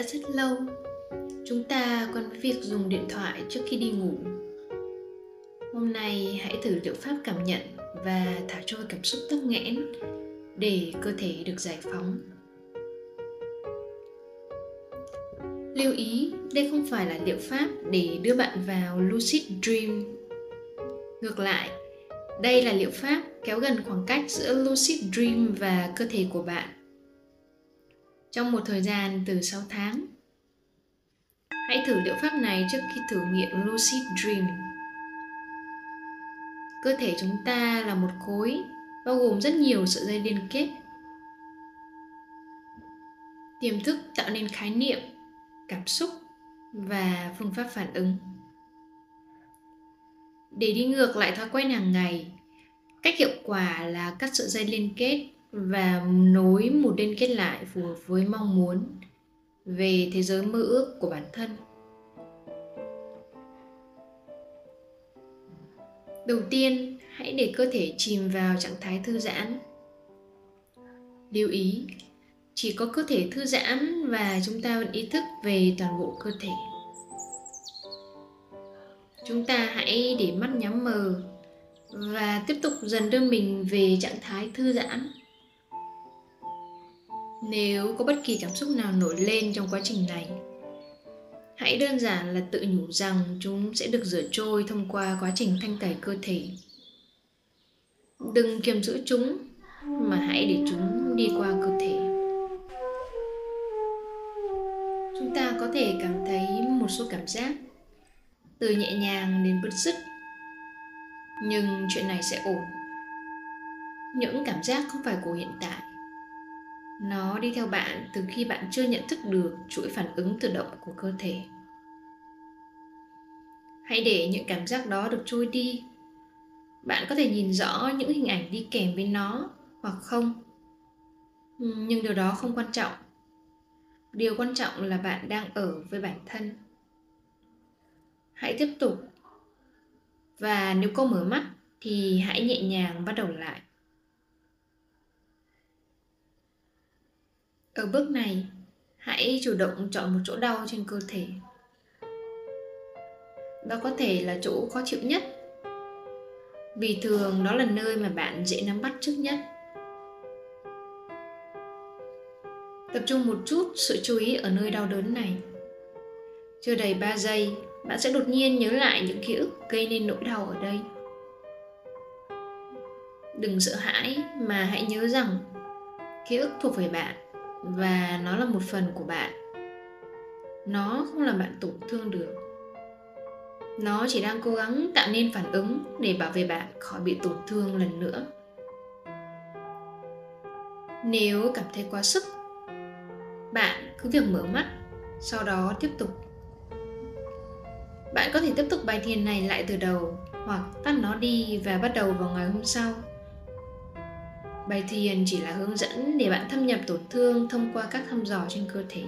đã rất lâu. Chúng ta quen với việc dùng điện thoại trước khi đi ngủ. Hôm nay hãy thử liệu pháp cảm nhận và thả trôi cảm xúc tắc nghẽn để cơ thể được giải phóng. Lưu ý, đây không phải là liệu pháp để đưa bạn vào lucid dream. Ngược lại, đây là liệu pháp kéo gần khoảng cách giữa lucid dream và cơ thể của bạn trong một thời gian từ 6 tháng. Hãy thử liệu pháp này trước khi thử nghiệm lucid dream. Cơ thể chúng ta là một khối bao gồm rất nhiều sợi dây liên kết. Tiềm thức tạo nên khái niệm, cảm xúc và phương pháp phản ứng. Để đi ngược lại thói quen hàng ngày, cách hiệu quả là cắt sợi dây liên kết và nối một liên kết lại phù hợp với mong muốn về thế giới mơ ước của bản thân. Đầu tiên, hãy để cơ thể chìm vào trạng thái thư giãn. Lưu ý, chỉ có cơ thể thư giãn và chúng ta vẫn ý thức về toàn bộ cơ thể. Chúng ta hãy để mắt nhắm mờ và tiếp tục dần đưa mình về trạng thái thư giãn nếu có bất kỳ cảm xúc nào nổi lên trong quá trình này, hãy đơn giản là tự nhủ rằng chúng sẽ được rửa trôi thông qua quá trình thanh tẩy cơ thể. Đừng kiềm giữ chúng, mà hãy để chúng đi qua cơ thể. Chúng ta có thể cảm thấy một số cảm giác, từ nhẹ nhàng đến bứt rứt, nhưng chuyện này sẽ ổn. Những cảm giác không phải của hiện tại nó đi theo bạn từ khi bạn chưa nhận thức được chuỗi phản ứng tự động của cơ thể. Hãy để những cảm giác đó được trôi đi. Bạn có thể nhìn rõ những hình ảnh đi kèm với nó, hoặc không. Nhưng điều đó không quan trọng. Điều quan trọng là bạn đang ở với bản thân. Hãy tiếp tục. Và nếu cô mở mắt thì hãy nhẹ nhàng bắt đầu lại. Ở bước này, hãy chủ động chọn một chỗ đau trên cơ thể. Đó có thể là chỗ khó chịu nhất. Vì thường đó là nơi mà bạn dễ nắm bắt trước nhất. Tập trung một chút sự chú ý ở nơi đau đớn này. Chưa đầy 3 giây, bạn sẽ đột nhiên nhớ lại những ký ức gây nên nỗi đau ở đây. Đừng sợ hãi mà hãy nhớ rằng ký ức thuộc về bạn và nó là một phần của bạn. Nó không làm bạn tổn thương được. Nó chỉ đang cố gắng tạo nên phản ứng để bảo vệ bạn khỏi bị tổn thương lần nữa. Nếu cảm thấy quá sức, bạn cứ việc mở mắt, sau đó tiếp tục. Bạn có thể tiếp tục bài thiền này lại từ đầu, hoặc tắt nó đi và bắt đầu vào ngày hôm sau. Bài thiền chỉ là hướng dẫn để bạn thâm nhập tổn thương thông qua các thăm dò trên cơ thể.